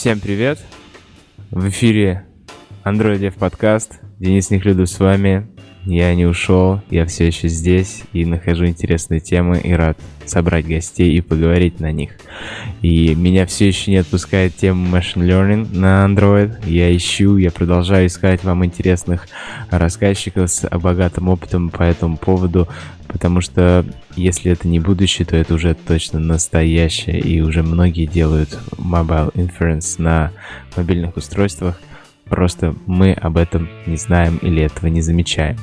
Всем привет! В эфире Android Dev подкаст. Денис Нехлюдов с вами. Я не ушел, я все еще здесь и нахожу интересные темы и рад собрать гостей и поговорить на них. И меня все еще не отпускает тема Machine Learning на Android. Я ищу, я продолжаю искать вам интересных рассказчиков с богатым опытом по этому поводу, потому что если это не будущее, то это уже точно настоящее, и уже многие делают mobile inference на мобильных устройствах. Просто мы об этом не знаем или этого не замечаем.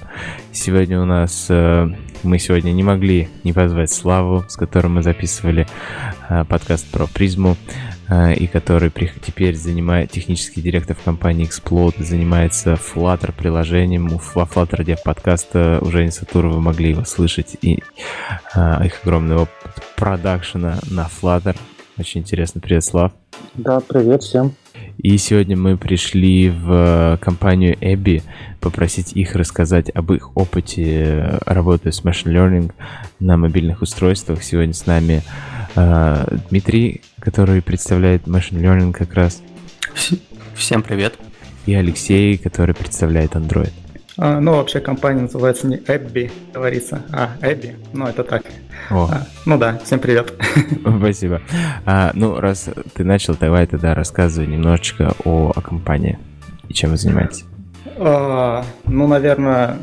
Сегодня у нас... Э, мы сегодня не могли не позвать Славу, с которым мы записывали э, подкаст про призму, э, и который теперь занимает технический директор в компании Explode, занимается Flutter приложением. Во Flutter Dev подкаста уже Женя Сатурова могли его слышать, и их огромный опыт продакшена на Flutter. Очень интересно. Привет, Слав. Да, привет всем. И сегодня мы пришли в компанию Эбби попросить их рассказать об их опыте работы с Machine Learning на мобильных устройствах. Сегодня с нами э, Дмитрий, который представляет Machine Learning как раз. Всем привет. И Алексей, который представляет Android. А, ну, вообще компания называется не Эбби, говорится, а Эбби. Ну, это так. О. А, ну да, всем привет. Спасибо. А, ну, раз ты начал, давай тогда рассказывай немножечко о, о компании и чем вы занимаетесь. А, ну, наверное,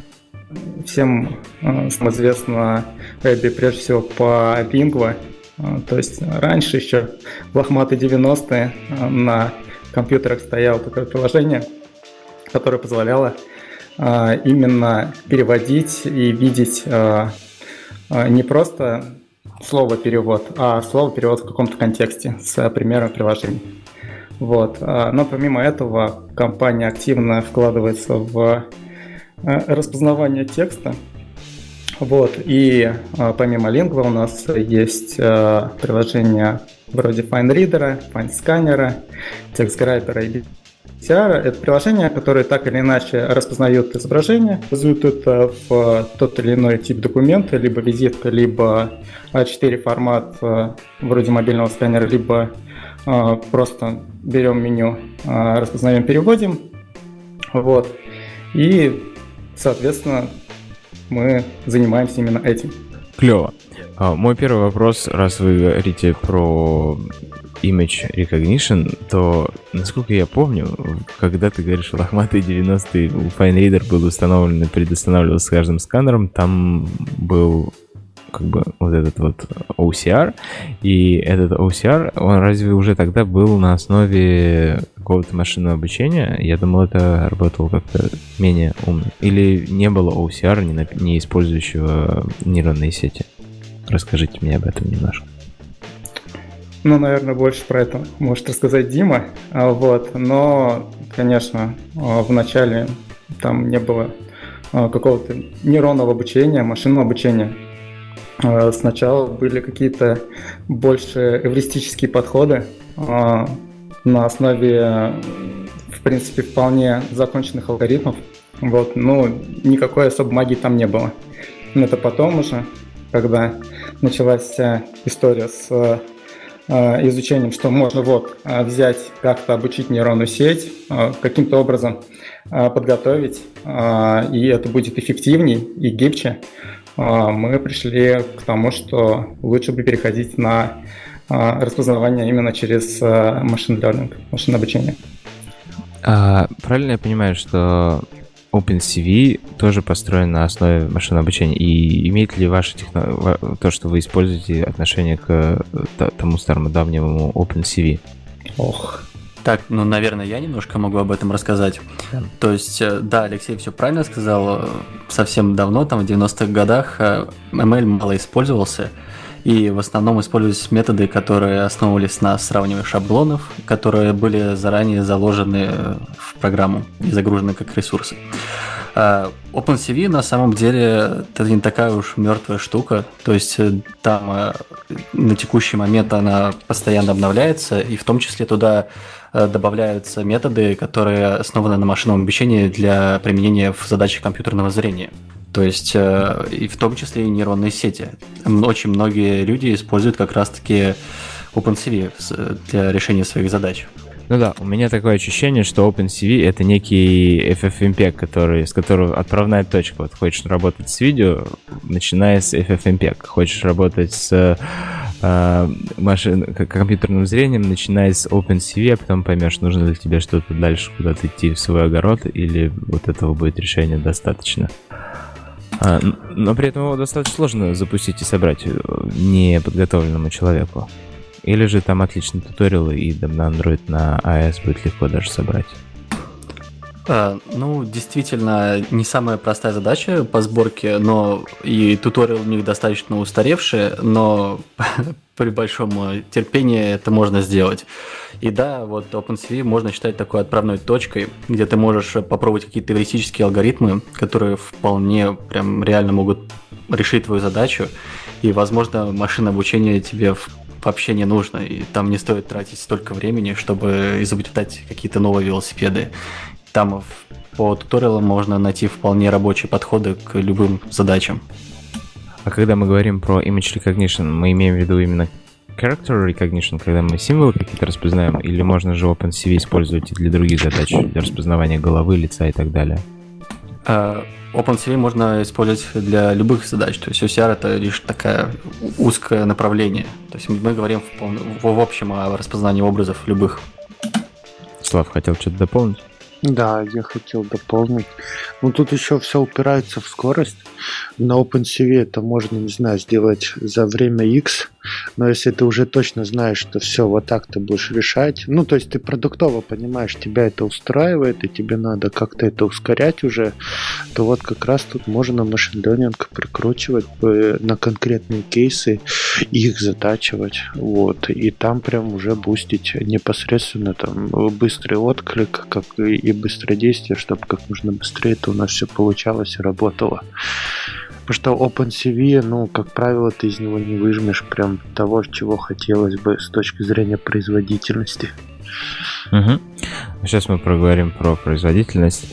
всем а, известно Эбби прежде всего по Lingua. А, то есть раньше еще в лохматые 90-е а, на компьютерах стояло такое приложение, которое позволяло именно переводить и видеть не просто слово перевод, а слово перевод в каком-то контексте с примером приложения. Вот. Но помимо этого компания активно вкладывается в распознавание текста. Вот. И помимо Lingua у нас есть приложения вроде FineReader, FineScanner, TextGrabber и CR — это приложение, которое так или иначе распознает изображение, вызывает это в тот или иной тип документа, либо визитка, либо А4 формат э, вроде мобильного сканера, либо э, просто берем меню, э, распознаем, переводим. Вот. И, соответственно, мы занимаемся именно этим. Клево. А, мой первый вопрос, раз вы говорите про image recognition, то, насколько я помню, когда ты говоришь лохматые 90-е, у FineReader был установлен и предустанавливался с каждым сканером, там был как бы вот этот вот OCR, и этот OCR, он разве уже тогда был на основе какого-то машинного обучения? Я думал, это работало как-то менее умно. Или не было OCR, не, не использующего нейронные сети? Расскажите мне об этом немножко. Ну, наверное, больше про это может рассказать Дима. А, вот. Но, конечно, а, в начале там не было а, какого-то нейронного обучения, машинного обучения. Сначала были какие-то больше эвристические подходы на основе, в принципе, вполне законченных алгоритмов. Вот, ну, никакой особой магии там не было. Это потом уже, когда началась история с изучением, что можно вот э, взять, как-то обучить нейронную сеть, э, каким-то образом подготовить, и это будет эффективней и гибче, мы пришли к тому, что лучше бы переходить на распознавание именно через машин learning, машинное обучение. А, правильно я понимаю, что OpenCV тоже построен на основе машинного обучения. И имеет ли ваше техно... то, что вы используете, отношение к тому старому давнему OpenCV? Ох. Так, ну, наверное, я немножко могу об этом рассказать. Да. То есть, э, да, Алексей все правильно сказал. Совсем давно, там, в 90-х годах, э, ML мало использовался. И в основном использовались методы, которые основывались на сравнивании шаблонов, которые были заранее заложены в программу и загружены как ресурсы. А, OpenCV на самом деле это не такая уж мертвая штука. То есть э, там э, на текущий момент она постоянно обновляется, и в том числе туда э, добавляются методы, которые основаны на машинном обучении для применения в задачах компьютерного зрения. То есть, э, и в том числе и нейронные сети. Очень многие люди используют как раз-таки OpenCV для решения своих задач. Ну да, у меня такое ощущение, что OpenCV это некий FFmpeg, который, с которого отправная точка. Вот хочешь работать с видео, начиная с FFmpeg. Хочешь работать с э, машин, компьютерным зрением, начиная с OpenCV, а потом поймешь, нужно ли тебе что-то дальше куда-то идти в свой огород, или вот этого будет решения достаточно. А, но при этом его достаточно сложно запустить и собрать э, неподготовленному человеку. Или же там отличные туториалы, и на Android, на iOS будет легко даже собрать. А, ну, действительно, не самая простая задача по сборке, но и туториал у них достаточно устаревший, но при большом терпении это можно сделать. И да, вот OpenCV можно считать такой отправной точкой, где ты можешь попробовать какие-то теоретические алгоритмы, которые вполне прям реально могут решить твою задачу. И, возможно, машина обучения тебе вообще не нужно, и там не стоит тратить столько времени, чтобы изобретать какие-то новые велосипеды. Там по туториалам можно найти вполне рабочие подходы к любым задачам. А когда мы говорим про image recognition, мы имеем в виду именно character recognition, когда мы символы какие-то распознаем, или можно же OpenCV использовать и для других задач, для распознавания головы, лица и так далее? А, OpenCV можно использовать для любых задач. То есть OCR это лишь такое узкое направление. То есть мы говорим в, в общем о распознании образов любых. Слав, хотел что-то дополнить? Да, я хотел дополнить. Ну, тут еще все упирается в скорость. На OpenCV это можно, не знаю, сделать за время X, но если ты уже точно знаешь, что все вот так ты будешь решать, ну, то есть ты продуктово понимаешь, тебя это устраивает, и тебе надо как-то это ускорять уже, то вот как раз тут можно машин ленинг прикручивать на конкретные кейсы, их затачивать, вот, и там прям уже бустить непосредственно там быстрый отклик, как и быстродействие, чтобы как можно быстрее это у нас все получалось и работало. Потому что OpenCV, ну, как правило, ты из него не выжмешь прям того, чего хотелось бы с точки зрения производительности. Угу. Сейчас мы проговорим про производительность.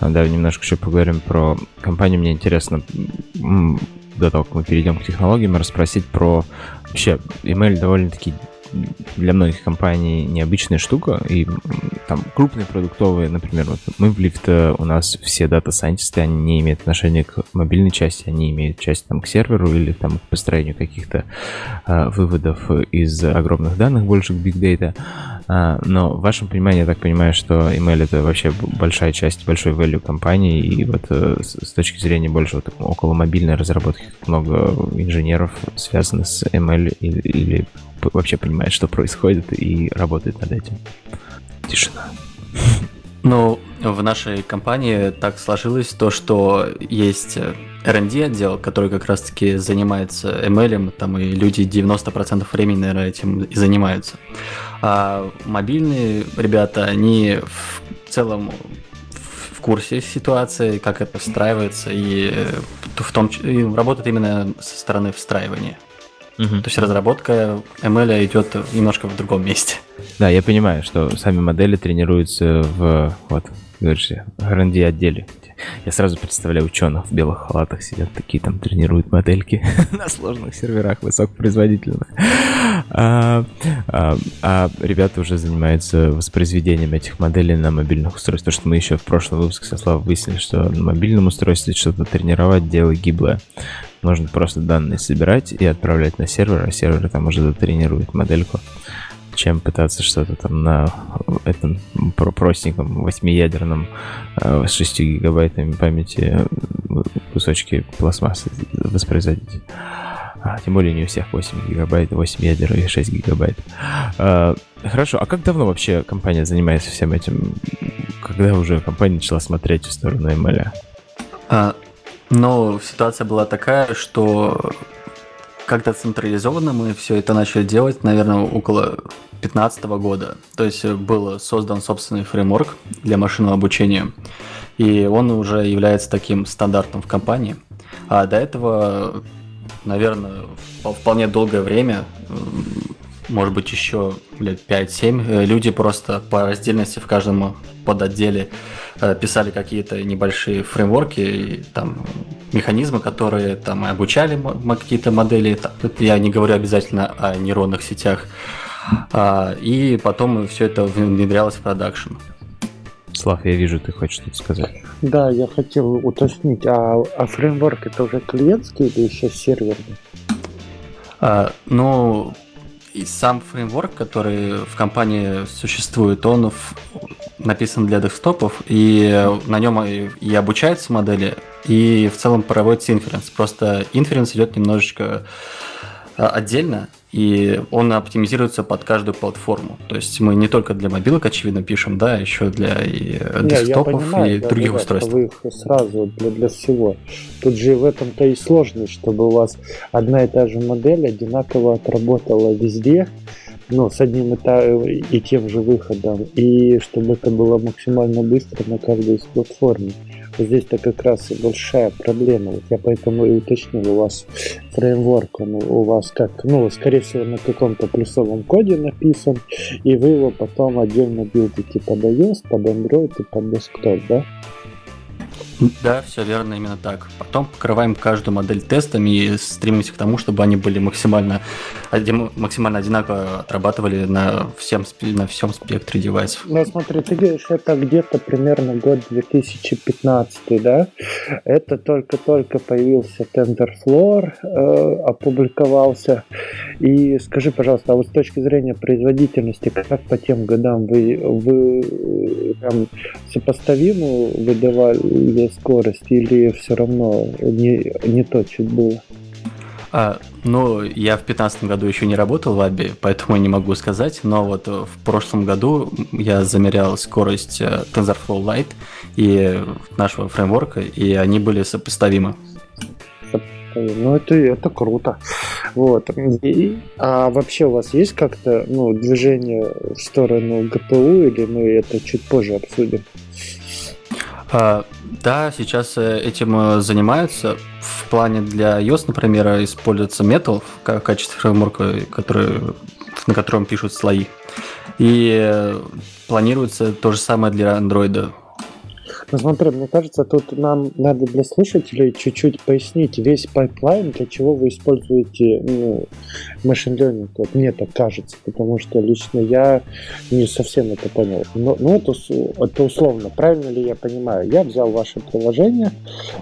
Да, немножко еще поговорим про компанию. Мне интересно, до того, как мы перейдем к технологиям, расспросить про вообще email довольно-таки для многих компаний необычная штука, и там крупные продуктовые, например, вот мы в э, у нас все дата-сайентисты, они не имеют отношения к мобильной части, они имеют часть там к серверу или там к построению каких-то э, выводов из огромных данных, больше к big data. А, но в вашем понимании, я так понимаю, что email это вообще большая часть, большой value компании, и вот э, с точки зрения больше вот около мобильной разработки много инженеров связаны с ML или, или вообще понимает, что происходит и работает над этим. Тишина. Ну, в нашей компании так сложилось то, что есть R&D отдел, который как раз-таки занимается ML, там и люди 90% времени, наверное, этим и занимаются. А мобильные ребята, они в целом в курсе ситуации, как это встраивается, и в том и работают именно со стороны встраивания. Угу. То есть разработка ML идет немножко в другом месте. Да, я понимаю, что сами модели тренируются в вот, говоришь, R&D отделе. Я сразу представляю ученых в белых халатах сидят такие, там тренируют модельки на сложных серверах высокопроизводительных. А, а, а ребята уже занимаются воспроизведением этих моделей на мобильных устройствах. Потому что мы еще в прошлом выпуске со Славой выяснили, что на мобильном устройстве что-то тренировать дело гиблое. Можно просто данные собирать и отправлять на сервер, а сервер там уже затренирует модельку чем пытаться что-то там на этом про простеньком восьмиядерном э, с 6 гигабайтами памяти э, кусочки пластмассы воспроизводить. А, тем более не у всех 8 гигабайт, 8 ядер и 6 гигабайт. А, хорошо, а как давно вообще компания занимается всем этим? Когда уже компания начала смотреть в сторону ML? А, ну, ситуация была такая, что как-то централизованно мы все это начали делать, наверное, около 2015 года. То есть был создан собственный фреймворк для машинного обучения, и он уже является таким стандартом в компании. А до этого, наверное, вполне долгое время, может быть, еще лет 5-7, люди просто по раздельности в каждом подотделе Э, писали какие-то небольшие фреймворки, и, там механизмы, которые там обучали какие-то модели. Я не говорю обязательно о нейронных сетях. А, и потом все это внедрялось в продакшн. Слав, я вижу, ты хочешь что-то сказать. Да, я хотел уточнить, а, а фреймворк это уже клиентский или еще серверный? А, ну, и сам фреймворк, который в компании существует, он в, написан для десктопов, и на нем и, и обучаются модели, и в целом проводится инференс. Просто инференс идет немножечко а, отдельно, и он оптимизируется под каждую платформу. То есть мы не только для мобилок, очевидно, пишем, да, еще для и десктопов понимаю, и да, других да, устройств. Вы их сразу для, для всего. Тут же в этом-то и сложность, чтобы у вас одна и та же модель одинаково отработала везде, ну, с одним и, и тем же выходом, и чтобы это было максимально быстро на каждой из платформ. Здесь-то как раз большая проблема. Вот я поэтому и уточнил, у вас фреймворк, он у вас как, ну, скорее всего, на каком-то плюсовом коде написан, и вы его потом отдельно билдите под iOS, под Android и под desktop, да? Да, все верно, именно так. Потом покрываем каждую модель тестами и стремимся к тому, чтобы они были максимально, максимально одинаково отрабатывали на всем, на всем спектре девайсов. Ну, смотри, ты говоришь, это где-то примерно год 2015, да? Это только-только появился TensorFlow, э, опубликовался. И скажи, пожалуйста, а вот с точки зрения производительности, как по тем годам вы, вы э, там сопоставимую выдавали скорость или все равно не, не то чуть было? А, ну, я в 2015 году еще не работал в Аби, поэтому не могу сказать, но вот в прошлом году я замерял скорость э, TensorFlow Lite и нашего фреймворка, и они были сопоставимы. Ну, это, это круто. Вот. И, а вообще у вас есть как-то ну, движение в сторону ГПУ, или мы это чуть позже обсудим? А, да, сейчас э, этим э, занимаются. В плане для iOS, например, используется Metal в качестве фреймворка, который, на котором пишут слои. И э, планируется то же самое для Android. Ну смотри, мне кажется, тут нам надо для слушателей чуть-чуть пояснить весь pipeline, для чего вы используете ну, machine learning. Вот мне так кажется, потому что лично я не совсем это понял. Но, но это, это условно. Правильно ли я понимаю? Я взял ваше приложение,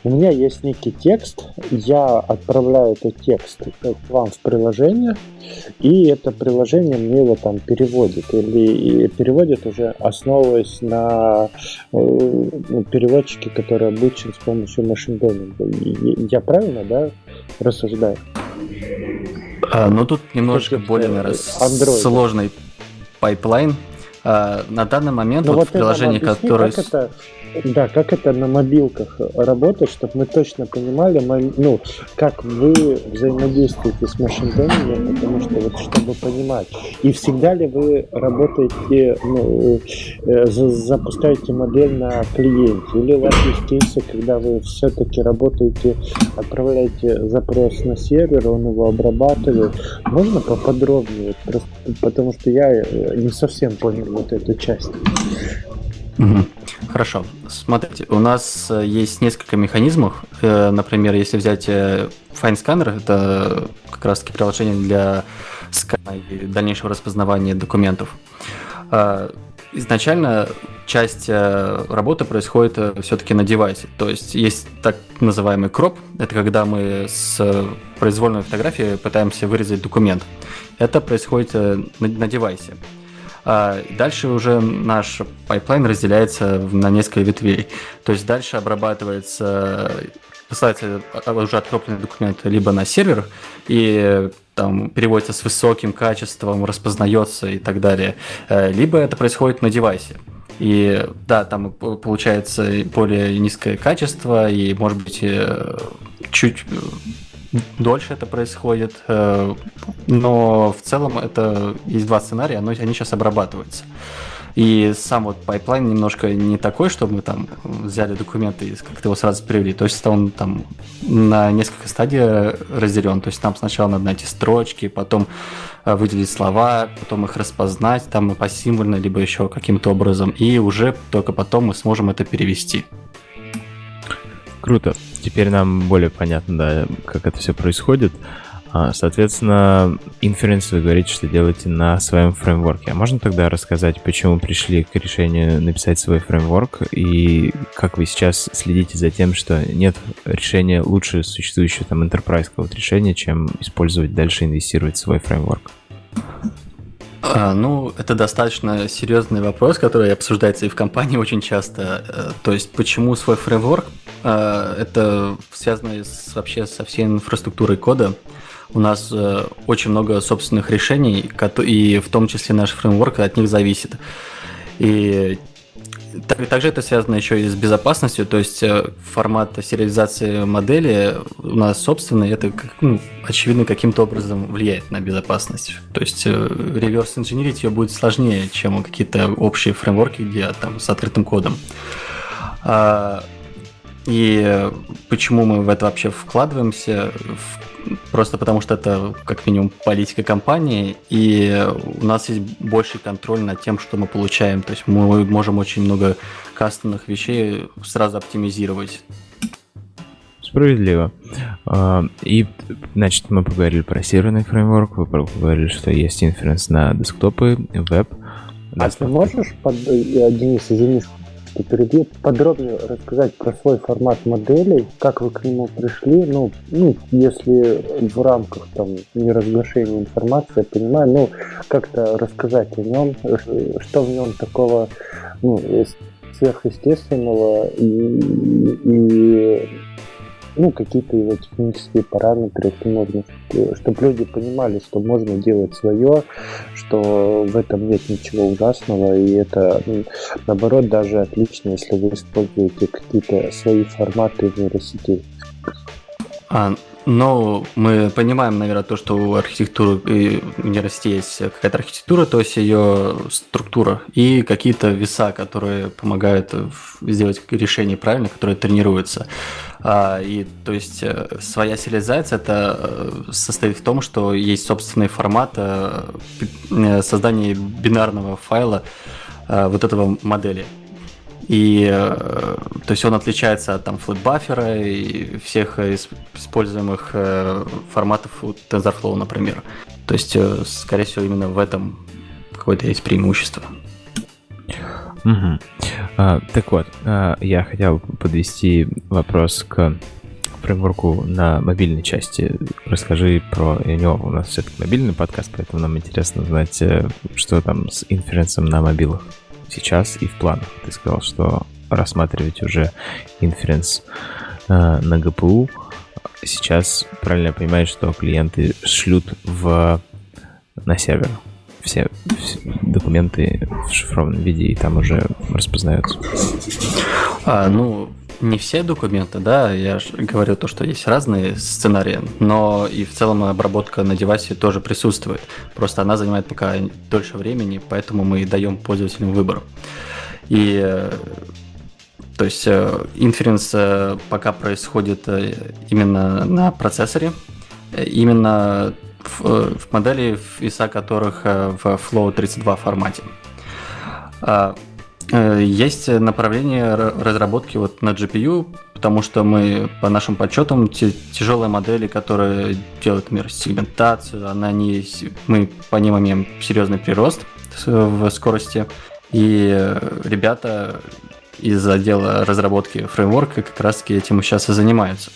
у меня есть некий текст, я отправляю этот текст к вам в приложение, и это приложение мне его там переводит. Или переводит уже основываясь на э, ну, переводчики, которые обучены с помощью machine... Я правильно, да, рассуждаю? А, ну, тут немножко более, наверное, сложный pipeline. А, на данный момент ну, вот, вот в приложении, которое... Как это да, как это на мобилках работает, чтобы мы точно понимали, ну, как вы взаимодействуете с машин-лернингом, потому что вот чтобы понимать. И всегда ли вы работаете, ну, э, запускаете модель на клиенте, или у вас есть кейсы, когда вы все-таки работаете, отправляете запрос на сервер, он его обрабатывает. Можно поподробнее? Просто потому что я э, не совсем понял вот эту часть. Угу. Хорошо. Смотрите, у нас э, есть несколько механизмов. Э, например, если взять э, Fine Scanner, это как раз таки приложение для скана и дальнейшего распознавания документов. Изначально часть работы происходит все-таки на девайсе. То есть есть так называемый кроп. Это когда мы с произвольной фотографией пытаемся вырезать документ. Это происходит на девайсе. А, дальше уже наш пайплайн разделяется на несколько ветвей. То есть дальше обрабатывается посылается уже откропленный документ либо на сервер и там переводится с высоким качеством, распознается и так далее, э, либо это происходит на девайсе. И да, там получается более низкое качество и, может быть, э, чуть дольше это происходит, э, но в целом это есть два сценария, но они сейчас обрабатываются. И сам вот пайплайн немножко не такой, чтобы мы там взяли документы и как-то его сразу привели. То есть он там на несколько стадий разделен. То есть нам сначала надо найти строчки, потом э, выделить слова, потом их распознать там посимвольно, либо еще каким-то образом. И уже только потом мы сможем это перевести. Круто. Теперь нам более понятно, да, как это все происходит. А, соответственно, инференс вы говорите, что делаете на своем фреймворке. А можно тогда рассказать, почему пришли к решению написать свой фреймворк и как вы сейчас следите за тем, что нет решения лучше существующего там enterprise решения, чем использовать дальше, инвестировать в свой фреймворк? А, ну, это достаточно серьезный вопрос, который обсуждается и в компании очень часто. Э, то есть, почему свой фреймворк? А, это связано с, вообще со всей инфраструктурой кода. У нас э, очень много собственных решений, и в том числе наш фреймворк от них зависит. И также это связано еще и с безопасностью, то есть э, формат сериализации модели у нас собственный, это ну, очевидно каким-то образом влияет на безопасность. То есть э, реверс инженерить ее будет сложнее, чем какие-то общие фреймворки, где там с открытым кодом. А, и почему мы в это вообще вкладываемся? Просто потому что это как минимум политика компании, и у нас есть больший контроль над тем, что мы получаем. То есть мы можем очень много кастомных вещей сразу оптимизировать. Справедливо. А, и, значит, мы поговорили про серверный фреймворк, вы поговорили, что есть инференс на десктопы, веб. А ты можешь, под... Денис, извини, перебью, подробнее рассказать про свой формат моделей, как вы к нему пришли, ну, ну если в рамках там неразглашения информации, я понимаю, ну, как-то рассказать о нем, что в нем такого, ну, сверхъестественного и, и ну, какие-то его технические параметры, можно, чтобы люди понимали, что можно делать свое, что в этом нет ничего ужасного, и это, ну, наоборот, даже отлично, если вы используете какие-то свои форматы в нейросетей. А, но мы понимаем, наверное, то, что у архитектуры и нейросети есть какая-то архитектура, то есть ее структура и какие-то веса, которые помогают сделать решение правильно, которые тренируются. А, и то есть э, своя сериализация это э, состоит в том, что есть собственный формат э, создания бинарного файла вот этого модели. И то есть он отличается от там флетбаффера и всех используемых форматов у TensorFlow, например. То есть, скорее всего, именно в этом какое-то есть преимущество. Угу. А, так вот, а, я хотел подвести вопрос к фреймворку на мобильной части. Расскажи про него. У нас все-таки мобильный подкаст, поэтому нам интересно знать, э, что там с инференсом на мобилах сейчас и в планах. Ты сказал, что рассматривать уже инференс э, на ГПУ. Сейчас, правильно я понимаю, что клиенты шлют в на сервер все, все документы в шифрованном виде и там уже распознаются. А, ну, не все документы, да, я говорю то, что есть разные сценарии, но и в целом обработка на девайсе тоже присутствует. Просто она занимает пока дольше времени, поэтому мы даем пользователям выбор. И то есть инференс э, пока происходит э, именно на процессоре, именно в, э, в модели веса которых э, в Flow 32 формате. Э, есть направление разработки вот на GPU, потому что мы по нашим подсчетам тяжелые модели, которые делают, например, сегментацию, она не, мы по ним имеем серьезный прирост в скорости, и ребята из отдела разработки фреймворка как раз таки этим сейчас и занимаются.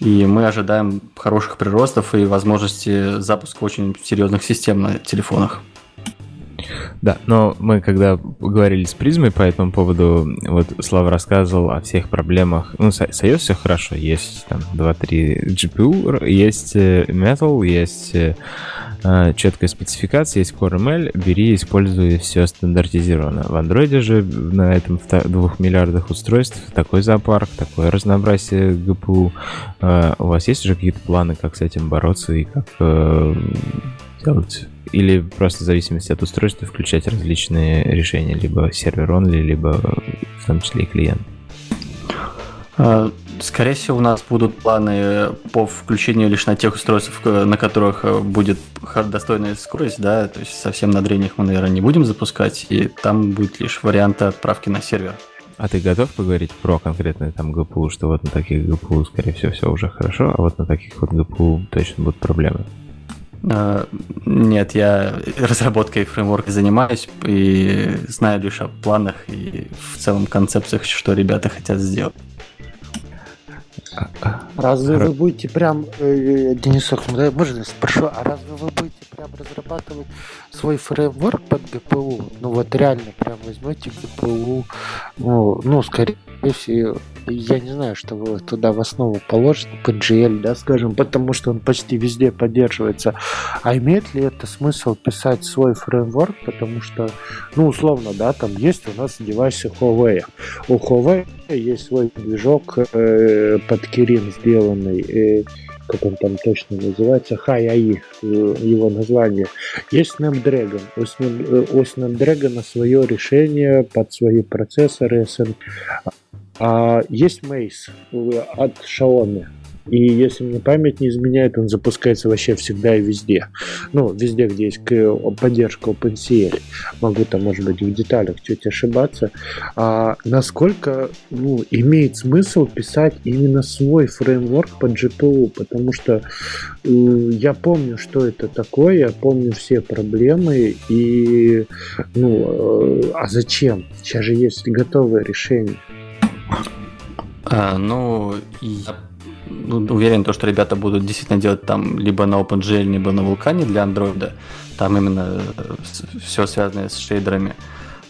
И мы ожидаем хороших приростов и возможности запуска очень серьезных систем на телефонах. Да, но мы когда говорили с призмой по этому поводу, вот Слава рассказывал о всех проблемах. Ну, с, с iOS все хорошо, есть там 2-3 GPU, есть э, Metal, есть э, э, четкая спецификация, есть Core ML, бери, используй все стандартизированно. В Android же на этом 2 миллиардах устройств такой зоопарк, такое разнообразие GPU. Э, у вас есть уже какие-то планы, как с этим бороться и как э, делать или просто в зависимости от устройства включать различные решения, либо сервер only, либо в том числе и клиент? А, скорее всего, у нас будут планы по включению лишь на тех устройствах, на которых будет достойная скорость, да, то есть совсем на древних мы, наверное, не будем запускать, и там будет лишь варианты отправки на сервер. а ты готов поговорить про конкретное там ГПУ, что вот на таких ГПУ, скорее всего, все уже хорошо, а вот на таких вот ГПУ точно будут проблемы? А, нет, я разработкой фреймворка занимаюсь и знаю лишь о планах и в целом концепциях, что ребята хотят сделать. Разве Хра... вы будете прям, э, Денис да, можно спрошу, а разве вы будете прям разрабатывать свой фреймворк под ГПУ? Ну вот реально прям возьмете ГПУ, ну, ну скорее всего, я не знаю, что вы туда в основу положите, PGL, да, скажем, потому что он почти везде поддерживается. А имеет ли это смысл писать свой фреймворк, потому что, ну, условно, да, там есть у нас девайсы Huawei. У Huawei есть свой движок э, под Kirin сделанный, э, как он там точно называется, High э, его название. Есть Snapdragon. У, э, Snapdragon свое решение под свои процессоры SN. А, есть Mace от Xiaomi. И если мне память не изменяет, он запускается вообще всегда и везде. Ну, везде, где есть поддержка OpenCL. Могу там, может быть, в деталях чуть ошибаться. А насколько ну, имеет смысл писать именно свой фреймворк под GPU? Потому что э, я помню, что это такое, я помню все проблемы. И, ну, э, а зачем? Сейчас же есть готовое решение. А, ну, я уверен, то, что ребята будут действительно делать там либо на OpenGL, либо на Vulkan для Android. Там именно э, все связанное с шейдерами.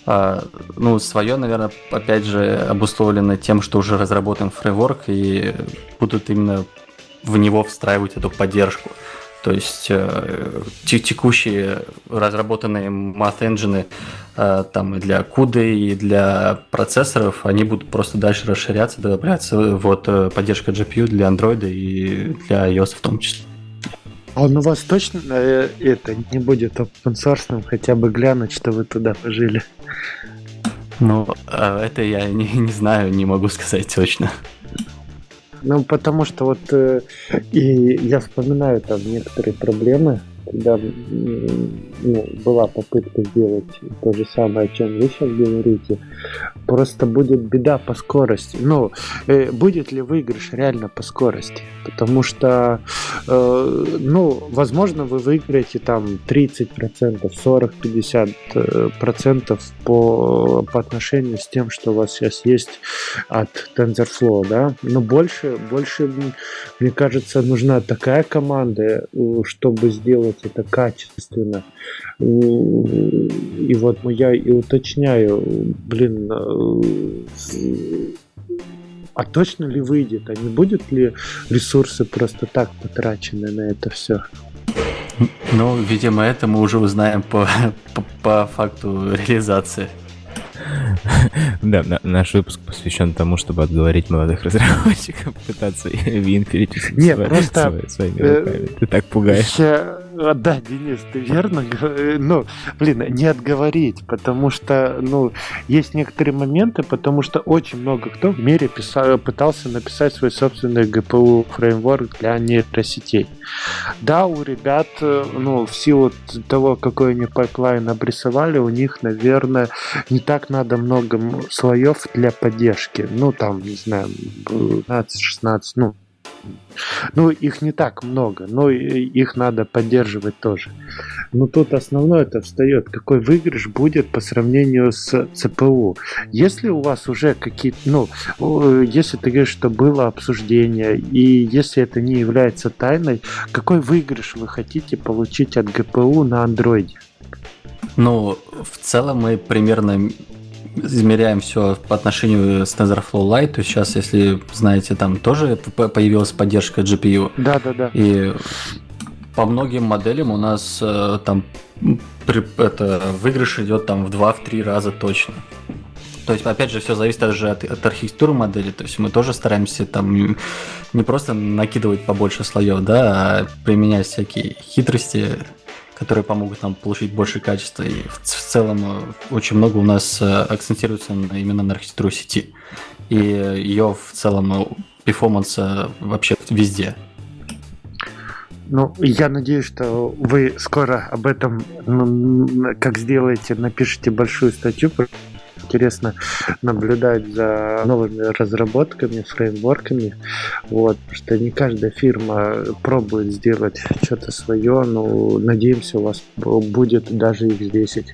А, ну, свое, наверное, опять же, обусловлено тем, что уже разработан фреймворк и будут именно в него встраивать эту поддержку. То есть э, текущие разработанные math engine э, там и для CUDA, и для процессоров, они будут просто дальше расширяться, добавляться. Вот э, поддержка GPU для Android и для iOS в том числе. А он у вас точно э, это не будет open source, хотя бы глянуть, что вы туда пожили? Ну, а это я не, не знаю, не могу сказать точно. Ну, потому что вот э, и я вспоминаю там некоторые проблемы, когда ну, была попытка сделать то же самое, о чем вы сейчас говорите, просто будет беда по скорости. Ну, э, будет ли выигрыш реально по скорости? Потому что, э, ну, возможно, вы выиграете там 30%, 40-50% э, по, по отношению с тем, что у вас сейчас есть от TensorFlow, да? Но больше, больше, мне кажется, нужна такая команда, э, чтобы сделать это качественно. И вот я и уточняю, блин, э, а точно ли выйдет? А не будет ли ресурсы просто так потрачены на это все? Ну, видимо, это мы уже узнаем по, по, по факту реализации. Да, наш выпуск посвящен тому, чтобы отговорить молодых разработчиков пытаться Нет, просто своими руками. Ты так пугаешь. Да, Денис, ты верно э, Ну, блин, не отговорить, потому что, ну, есть некоторые моменты, потому что очень много кто в мире писал, пытался написать свой собственный GPU фреймворк для нейросетей. Да, у ребят, э, ну, в силу того, какой они пайплайн обрисовали, у них, наверное, не так надо много слоев для поддержки. Ну, там, не знаю, 15-16, ну, ну, их не так много, но их надо поддерживать тоже. Но тут основное это встает, какой выигрыш будет по сравнению с ЦПУ. Если у вас уже какие-то, ну, если ты говоришь, что было обсуждение, и если это не является тайной, какой выигрыш вы хотите получить от ГПУ на андроиде? Ну, в целом мы примерно измеряем все по отношению с TensorFlow Lite, то сейчас, если знаете, там тоже появилась поддержка GPU. Да, да, да. И по многим моделям у нас э, там при, это, выигрыш идет там в 2-3 раза точно. То есть, опять же, все зависит даже от, от архитектуры модели. То есть мы тоже стараемся там не просто накидывать побольше слоев, да, а применять всякие хитрости, которые помогут нам получить больше качества. И в, целом э, очень много у нас э, акцентируется именно на архитектуру сети. И ее в целом э, перформанс вообще везде. Ну, я надеюсь, что вы скоро об этом, ну, как сделаете, напишите большую статью, интересно наблюдать за новыми разработками, фреймворками, вот, потому что не каждая фирма пробует сделать что-то свое, но надеемся, у вас будет даже X10.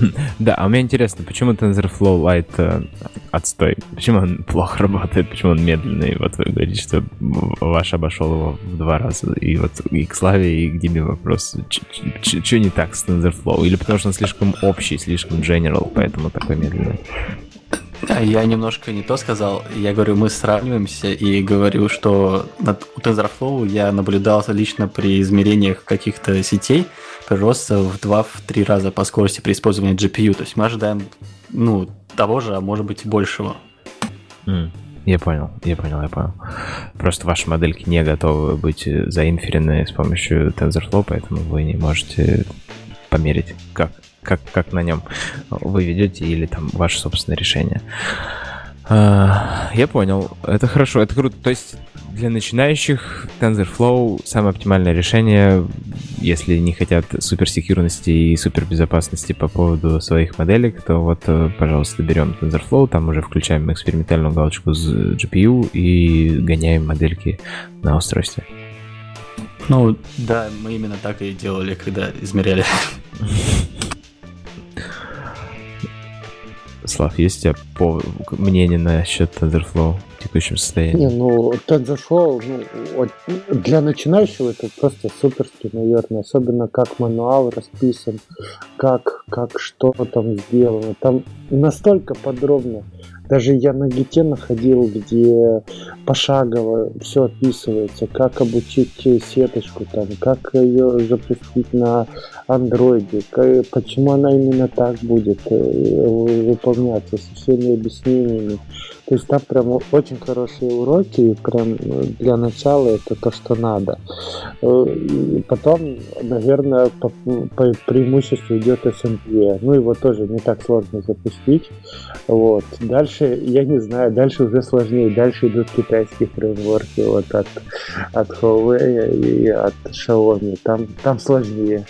Да, а меня интересно, почему TensorFlow Lite э, отстой? Почему он плохо работает? Почему он медленный? Вот вы говорите, что ваш обошел его в два раза. И вот и к Славе, и к Диме вопрос. Что не так с TensorFlow? Или потому что он слишком общий, слишком general, поэтому такой медленный? Я немножко не то сказал. Я говорю, мы сравниваемся и говорю, что у TensorFlow я наблюдал лично при измерениях каких-то сетей прирост в 2-3 раза по скорости при использовании GPU. То есть мы ожидаем ну, того же, а может быть большего. Mm. Я понял, я понял, я понял. Просто ваши модельки не готовы быть заинферены с помощью TensorFlow, поэтому вы не можете померить, как как, как на нем вы ведете или там ваше собственное решение. А, я понял. Это хорошо, это круто. То есть для начинающих TensorFlow самое оптимальное решение, если не хотят суперсекьюрности и супербезопасности по поводу своих моделек, то вот, э, пожалуйста, берем TensorFlow, там уже включаем экспериментальную галочку с GPU и гоняем модельки на устройстве. Ну, да, мы именно так и делали, когда измеряли. Слав, есть у тебя по... мнение насчет TensorFlow в текущем состоянии? Не, ну, TensorFlow, ну, вот, для начинающего это просто суперский, наверное, особенно как мануал расписан, как, как что там сделано. Там настолько подробно даже я на гите находил, где пошагово все описывается, как обучить сеточку, там, как ее запустить на андроиде, почему она именно так будет э, выполняться со всеми объяснениями. То есть там прям очень хорошие уроки, прям э, для начала это то, что надо. Э, потом, наверное, по, по преимуществу идет SMPE. Ну, его тоже не так сложно запустить. Вот. Дальше, я не знаю, дальше уже сложнее. Дальше идут китайские фреймворки вот от, от Huawei и от Xiaomi. Там, там сложнее.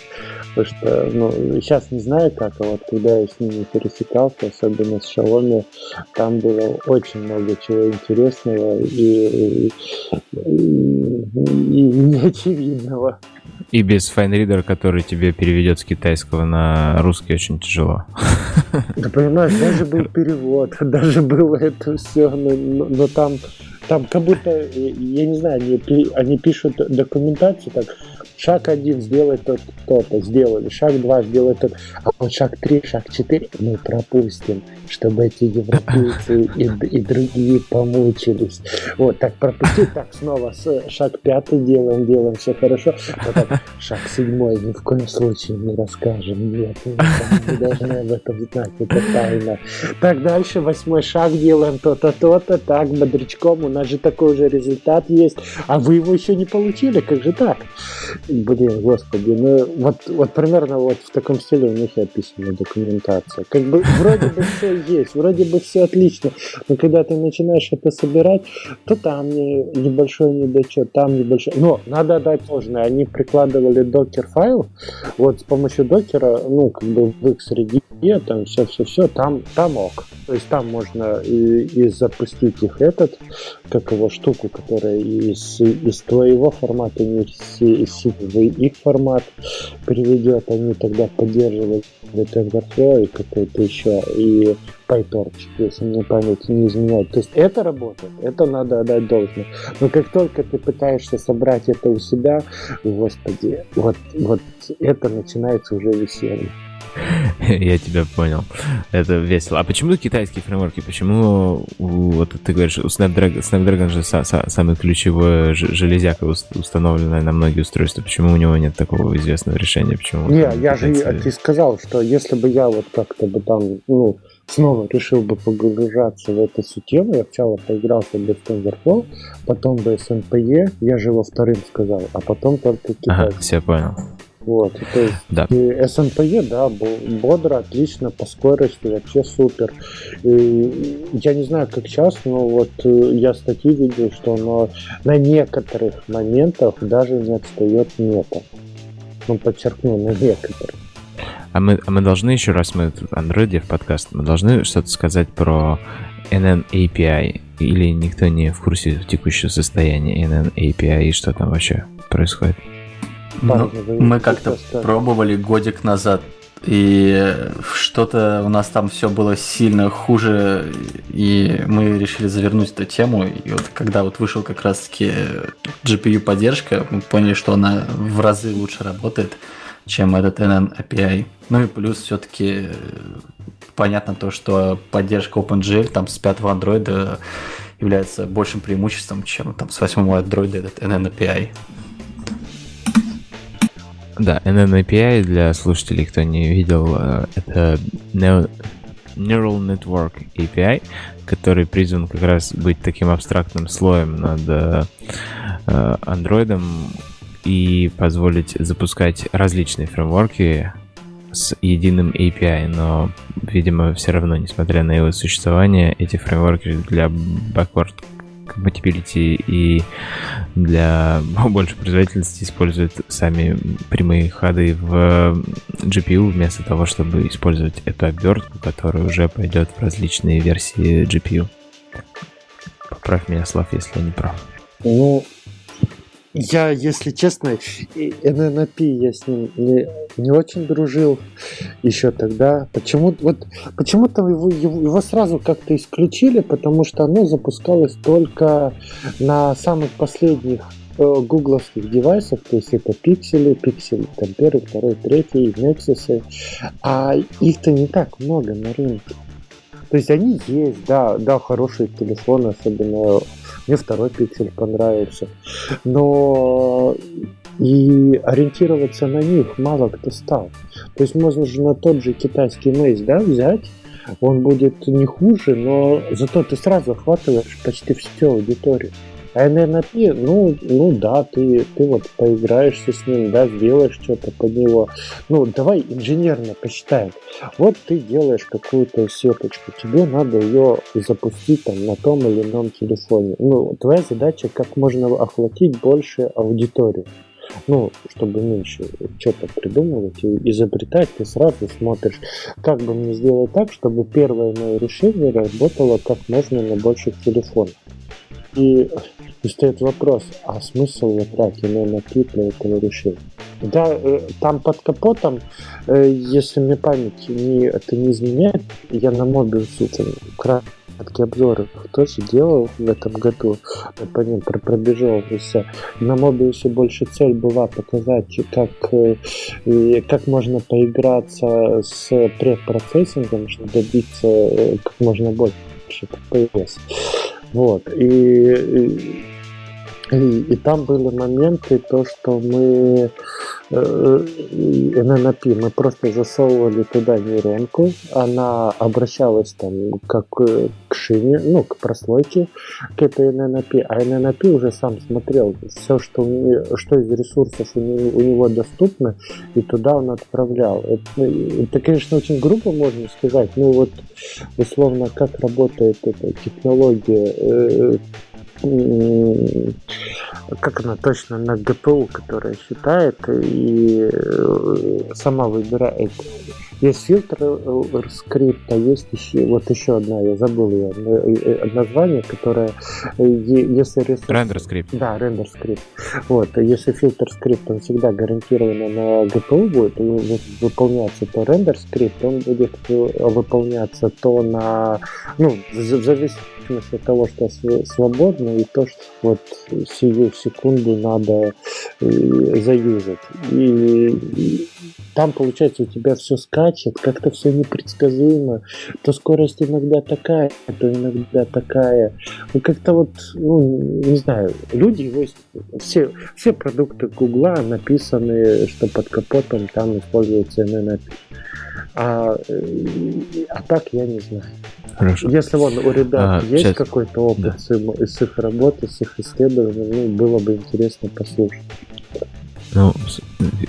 Потому что, ну, сейчас не знаю как, а вот когда я с ними пересекался, особенно с Xiaomi, там было очень много чего интересного и, и, и, и неочевидного. И без файнридера, который тебе переведет с китайского на русский, очень тяжело. Да понимаешь, даже был перевод, даже было это все, но, но, но там, там как будто, я не знаю, они, они пишут документацию так, Шаг один сделай тот то-то, сделали. Шаг два сделай тот. А вот шаг три, шаг четыре мы пропустим, чтобы эти европейцы и, и другие помучились. Вот, так пропустить, так снова с, шаг пятый делаем, делаем, все хорошо. Вот так, шаг седьмой ни в коем случае не расскажем. Нет, мы должны об этом знать, это тайна. Так, дальше восьмой шаг делаем то-то, то-то, так, бодрячком, у нас же такой же результат есть, а вы его еще не получили, как же так? Блин, господи, ну вот, вот примерно вот в таком стиле у них и описана документация. Как бы вроде бы все есть, вроде бы все отлично, но когда ты начинаешь это собирать, то там небольшой недочет, там небольшой... Но надо отдать должное, они прикладывали докер-файл, вот с помощью докера, ну, как бы в их среде, там все-все-все, там, там ок. То есть там можно и, и запустить их этот, как его штуку, которая из, из твоего формата, не из, из в их формат переведет, они тогда поддерживают TensorFlow и какой-то еще, и PyTorch, если мне память не изменяет. То есть это работает, это надо отдать должное. Но как только ты пытаешься собрать это у себя, господи, вот, вот это начинается уже веселье. Я тебя понял. Это весело. А почему китайские фреймворки? Почему, вот ты говоришь, у Snapdragon, Snapdragon же са, са, самый ключевой железяка установленная на многие устройства. Почему у него нет такого известного решения? Почему Не, я же ты сказал, что если бы я вот как-то бы там, ну, снова решил бы погружаться в эту всю тему, я сначала поигрался бы в TensorFlow, потом бы SNPE, я же во вторым сказал, а потом только китайский. Ага, все понял. Вот, то есть да. и SNPE, да, бодро, отлично, по скорости, вообще супер. И я не знаю, как сейчас, но вот э, я статьи видел, что оно на некоторых моментах даже не отстает мета. Ну, подчеркну, на некоторых. А мы, а мы должны еще раз, мы тут Android в подкаст, мы должны что-то сказать про NN API? Или никто не в курсе текущего состояния NN API и что там вообще происходит? Ну, мы как-то пробовали годик назад и что-то у нас там все было сильно хуже, и мы решили завернуть эту тему. И вот когда вот вышел как раз-таки GPU поддержка, мы поняли, что она в разы лучше работает, чем этот NN API. Ну и плюс все-таки понятно то, что поддержка OpenGL там с пятого Android является большим преимуществом, чем там с восьмого Android этот NN API. Да, NNAPI для слушателей, кто не видел, э, это Neural Network API, который призван как раз быть таким абстрактным слоем над э, Android и позволить запускать различные фреймворки с единым API, но, видимо, все равно, несмотря на его существование, эти фреймворки для backward compatibility и для большей производительности используют сами прямые ходы в GPU вместо того, чтобы использовать эту обертку, которая уже пойдет в различные версии GPU. Поправь меня, Слав, если я не прав. Ну, я, если честно, NNP я с ним не, не очень дружил еще тогда. Почему вот почему-то его, его, его сразу как-то исключили, потому что оно запускалось только на самых последних э, гугловских девайсах, то есть это пиксели, пиксель там первый, второй, третий, Nexus, а их-то не так много на рынке. То есть они есть, да, да, хорошие телефоны, особенно мне второй пиксель понравился. Но и ориентироваться на них мало кто стал. То есть можно же на тот же китайский мейс да, взять, он будет не хуже, но зато ты сразу охватываешь почти всю аудиторию. А NNP, ну, ну да, ты, ты вот поиграешься с ним, да, сделаешь что-то под него. Ну, давай инженерно посчитаем. Вот ты делаешь какую-то сеточку, тебе надо ее запустить там на том или ином телефоне. Ну, твоя задача как можно охватить больше аудиторию ну, чтобы меньше что-то придумывать и изобретать, ты сразу смотришь, как бы мне сделать так, чтобы первое мое решение работало как можно на больших телефонах. И и стоит вопрос, а смысл вот так именно для этого решения? Да, э, там под капотом, э, если мне память не, это не изменяет, я на Мобиусе там краткие обзоры тоже делал в этом году, по ним пробежался. На Мобиусе больше цель была показать, как, э, как можно поиграться с предпроцессингом, чтобы добиться как можно больше FPS. Вот. И, и и, там были моменты, то, что мы э, NNP, мы просто засовывали туда нейронку, она обращалась там как к шине, ну, к прослойке, к этой NNP, а NNP уже сам смотрел все, что, у нее, что из ресурсов у него, у него доступно, и туда он отправлял. Это, это, конечно, очень грубо можно сказать, ну вот условно, как работает эта технология э, как она точно на GPU, которая считает и э, сама выбирает. Есть фильтр э, скрипта, есть еще, вот еще одна, я забыл ее э, название, которое, если ресурс... Рендер скрипт. Да, рендер скрипт. Вот, если фильтр скрипт, он всегда гарантированно на GPU будет выполняться, то рендер скрипт, он будет выполняться то на, ну, в зависимости от того, что свободно, и то, что вот сию секунду надо э, заюзать. И там, получается, у тебя все скачет, как-то все непредсказуемо. То скорость иногда такая, то иногда такая. Ну, как-то вот, ну, не знаю, люди его... Все, все продукты Гугла написаны, что под капотом там используется NNAP. А, э, а так я не знаю. Хорошо. Если вон у ребят а, есть сейчас... какой-то опыт да. с, им, с их работы, с их исследований, ну, было бы интересно послушать. Ну,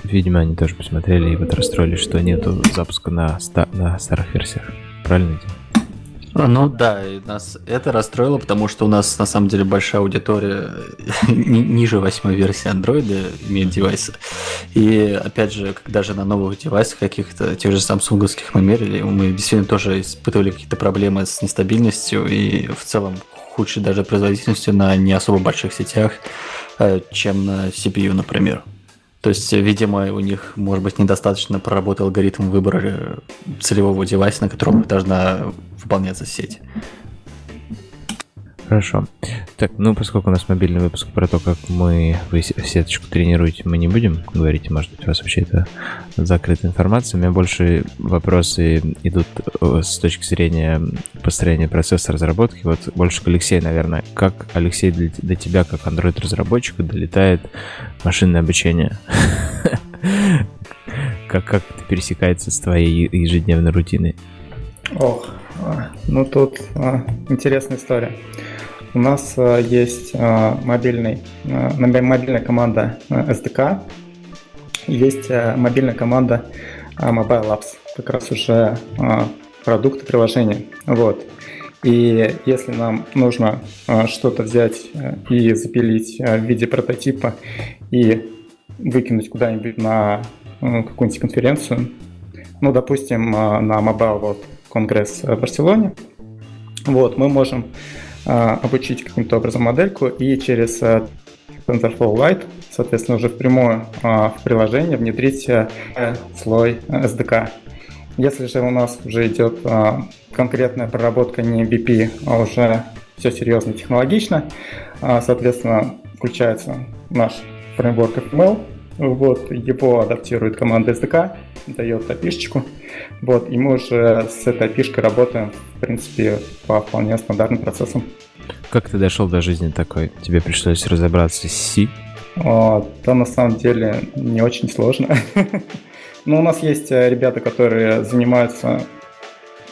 видимо, они тоже посмотрели и вот расстроились, что нету запуска на, ста- на старых версиях. Правильно? Ну да, и нас это расстроило, потому что у нас на самом деле большая аудитория ниже восьмой версии андроида имеет девайсы. И опять же, когда же на новых девайсах каких-то, тех же самсунговских мы мерили, мы действительно тоже испытывали какие-то проблемы с нестабильностью и в целом худшей даже производительностью на не особо больших сетях, э, чем на CPU, например. То есть, видимо, у них, может быть, недостаточно проработал алгоритм выбора э, целевого девайса, на котором должна выполняться сеть. Хорошо. Так, ну, поскольку у нас мобильный выпуск про то, как мы вы сеточку тренируете, мы не будем говорить, может быть, у вас вообще это закрытая информация. У меня больше вопросы идут э, с точки зрения построения процесса разработки. Вот больше к Алексею, наверное. Как, Алексей, для, до тебя, как Android-разработчика, долетает машинное обучение? Как, как это пересекается с твоей ежедневной рутиной? Ох, а, ну тут а, интересная история. У нас а, есть а, мобильный, а, мобильная команда SDK, есть мобильная команда Mobile Apps, как раз уже продукты приложения. Вот. И если нам нужно что-то взять и запилить в виде прототипа и выкинуть куда-нибудь на какую-нибудь конференцию, ну, допустим, на Mobile World Congress в Барселоне, вот, мы можем обучить каким-то образом модельку и через а, TensorFlow Lite, соответственно, уже впрямую а, в приложение внедрить слой SDK. Если же у нас уже идет конкретная проработка не BP, а уже все серьезно технологично, соответственно, включается наш фреймворк FML, вот, его адаптирует команда SDK, дает api вот, и мы уже с этой api работаем, в принципе, по вполне стандартным процессам. Как ты дошел до жизни такой? Тебе пришлось разобраться с C? О, да, на самом деле, не очень сложно. Но ну, у нас есть э, ребята, которые занимаются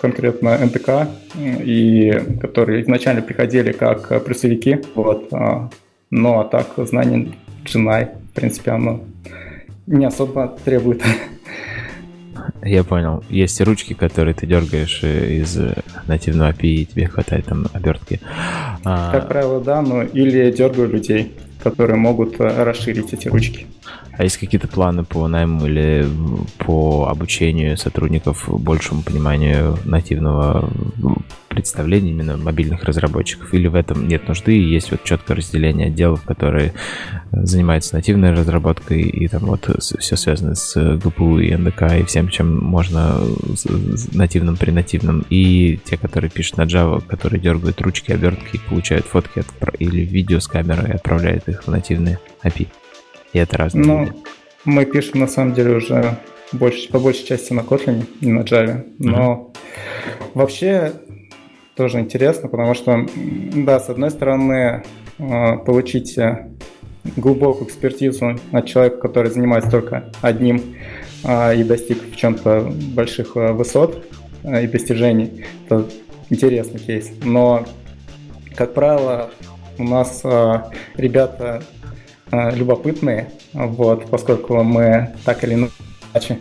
конкретно НТК, и которые изначально приходили как плюсовики, вот, а, но а так знание Джинай, в принципе, оно не особо требует. Я понял. Есть ручки, которые ты дергаешь э, из э, нативного API, и тебе хватает там обертки. А, как правило, да, но или дергаю людей, которые могут э, расширить эти ручки. А есть какие-то планы по найму или по обучению сотрудников большему пониманию нативного представления именно мобильных разработчиков? Или в этом нет нужды и есть вот четкое разделение отделов, которые занимаются нативной разработкой и там вот все связано с GPU и NDK и всем, чем можно нативным при нативном, и те, которые пишут на Java, которые дергают ручки, обертки, получают фотки от, или видео с камеры и отправляют их в нативные API. И это разные Ну, люди. мы пишем на самом деле уже больше, по большей части на Kotlin, не на Java. Но mm-hmm. вообще тоже интересно, потому что, да, с одной стороны, э, получить э, глубокую экспертизу от человека, который занимается только одним э, и достиг в чем-то больших высот и достижений, это интересный кейс. Но, как правило, у нас ребята Э, любопытные, вот, поскольку мы так или иначе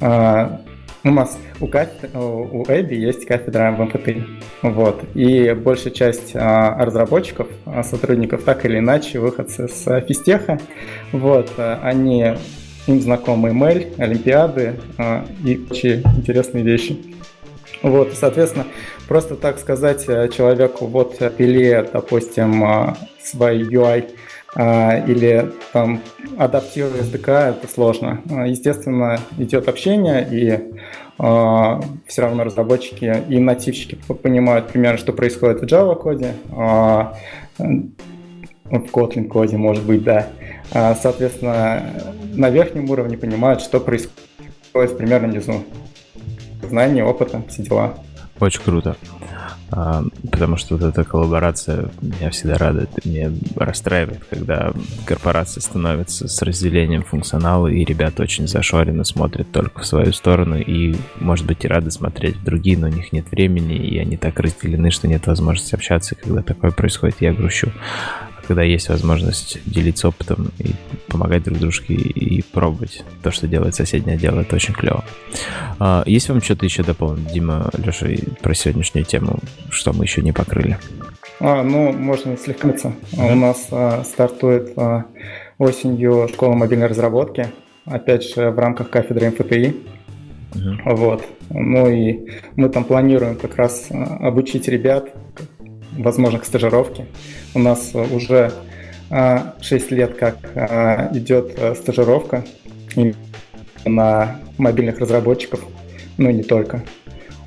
э, у нас у, кафедр, у Эбби есть кафедра в МФТ. Вот. И большая часть а, разработчиков, сотрудников, так или иначе, выходцы с физтеха. Вот. Они, им знакомы email, олимпиады а, и прочие интересные вещи. Вот, соответственно, просто так сказать человеку, вот, пили, допустим, свой UI или там адаптируя SDK, это сложно. А, естественно, идет общение, и э, все равно разработчики и нативщики понимают примерно, что происходит в Java коде, э, в Kotlin коде, может быть, да. Соответственно, на верхнем уровне понимают, что происходит примерно внизу. Знания, опыта, все дела. Очень круто. А, потому что вот эта коллаборация меня всегда радует, меня расстраивает, когда корпорация становится с разделением функционала, и ребята очень зашоренно смотрят только в свою сторону, и, может быть, и рады смотреть в другие, но у них нет времени, и они так разделены, что нет возможности общаться, когда такое происходит, я грущу. Когда есть возможность делиться опытом и помогать друг дружке и пробовать то, что делает соседнее дело, это очень клево. А, есть вам что-то еще дополнить, Дима, Леша, про сегодняшнюю тему, что мы еще не покрыли? А, ну, можно слегка. Mm-hmm. У нас а, стартует а, осенью школа мобильной разработки, опять же, в рамках кафедры МФТИ. Mm-hmm. Вот. Ну и мы там планируем как раз а, обучить ребят, возможно, к стажировке. У нас уже 6 а, лет как а, идет стажировка на мобильных разработчиков, ну и не только.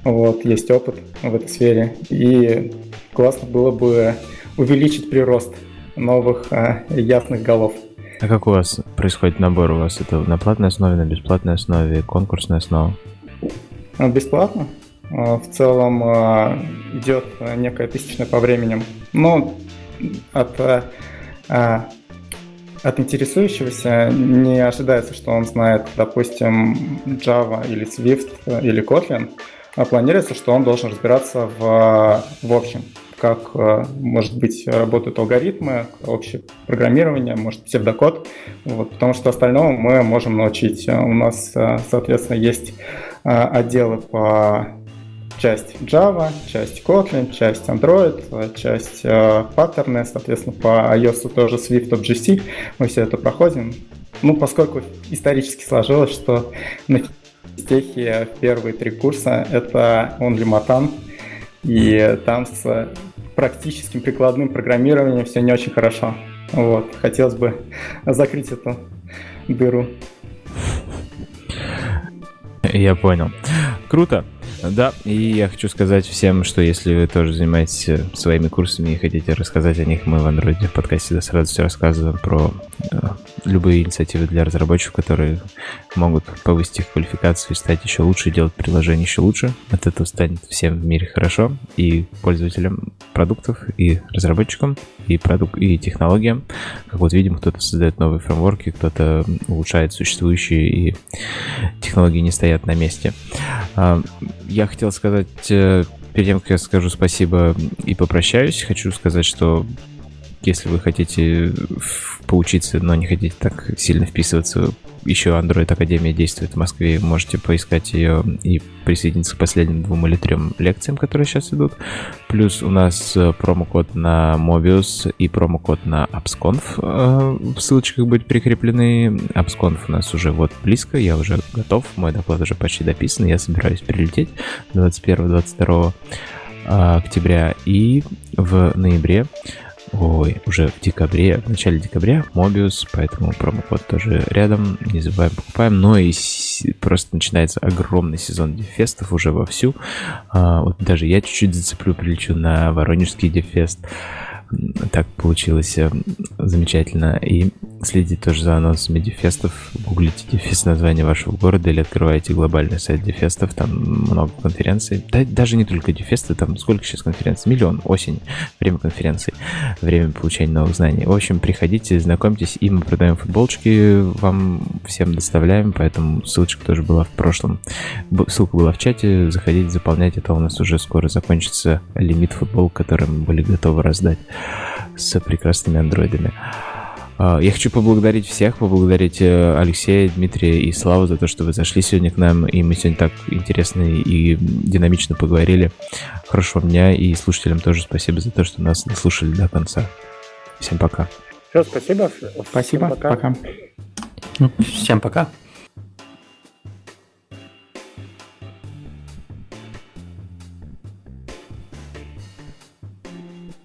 Вот, есть опыт в этой сфере. И классно было бы увеличить прирост новых ясных голов. А как у вас происходит набор? У вас это на платной основе, на бесплатной основе, конкурсная основа? Бесплатно. В целом идет некая тысячная по временем. Но от, от интересующегося не ожидается, что он знает, допустим, Java или Swift или Kotlin, а планируется, что он должен разбираться в, в общем как, э, может быть, работают алгоритмы, общее программирование, может, псевдокод, вот, потому что остального мы можем научить. У нас, э, соответственно, есть э, отделы по часть Java, часть Kotlin, часть Android, часть паттерны, соответственно, по iOS тоже Swift, Objective, мы все это проходим. Ну, поскольку исторически сложилось, что на техе первые три курса это Only Matan, и там с практическим прикладным программированием все не очень хорошо. Вот, хотелось бы закрыть эту дыру. Я понял. Круто. Да, и я хочу сказать всем, что если вы тоже занимаетесь э, своими курсами и хотите рассказать о них, мы в Android в подкасте с радостью рассказываем про э, любые инициативы для разработчиков, которые могут повысить их квалификацию стать еще лучше, делать приложение еще лучше. От этого станет всем в мире хорошо, и пользователям продуктов, и разработчикам, и, продук и технологиям. Как вот видим, кто-то создает новые фреймворки, кто-то улучшает существующие, и технологии не стоят на месте. Я хотел сказать, э, перед тем, как я скажу спасибо и попрощаюсь, хочу сказать, что если вы хотите поучиться, но не хотите так сильно вписываться. Еще Android Академия действует в Москве, можете поискать ее и присоединиться к последним двум или трем лекциям, которые сейчас идут. Плюс у нас э, промокод на Mobius и промокод на AppsConf э, в ссылочках будут прикреплены. AppsConf у нас уже вот близко, я уже готов, мой доклад уже почти дописан, я собираюсь прилететь 21-22 э, октября. И в ноябре ой, уже в декабре, в начале декабря Mobius, поэтому промокод тоже рядом, не забываем, покупаем. Но и просто начинается огромный сезон дефестов уже вовсю. А, вот даже я чуть-чуть зацеплю, прилечу на Воронежский дефест так получилось э, замечательно. И следите тоже за анонсами дефестов. Гуглите дефест название вашего города или открывайте глобальный сайт дефестов. Там много конференций. Да, даже не только дефесты, там сколько сейчас конференций? Миллион. Осень. Время конференций. Время получения новых знаний. В общем, приходите, знакомьтесь. И мы продаем футболочки. Вам всем доставляем. Поэтому ссылочка тоже была в прошлом. Ссылка была в чате. Заходите, заполняйте. Это у нас уже скоро закончится лимит футбол, который мы были готовы раздать с прекрасными андроидами. А, я хочу поблагодарить всех, поблагодарить э, Алексея, Дмитрия и Славу за то, что вы зашли сегодня к нам, и мы сегодня так интересно и динамично поговорили. Хорошего дня, и слушателям тоже спасибо за то, что нас дослушали до конца. Всем пока. Все, спасибо. Спасибо, пока. пока. Всем пока.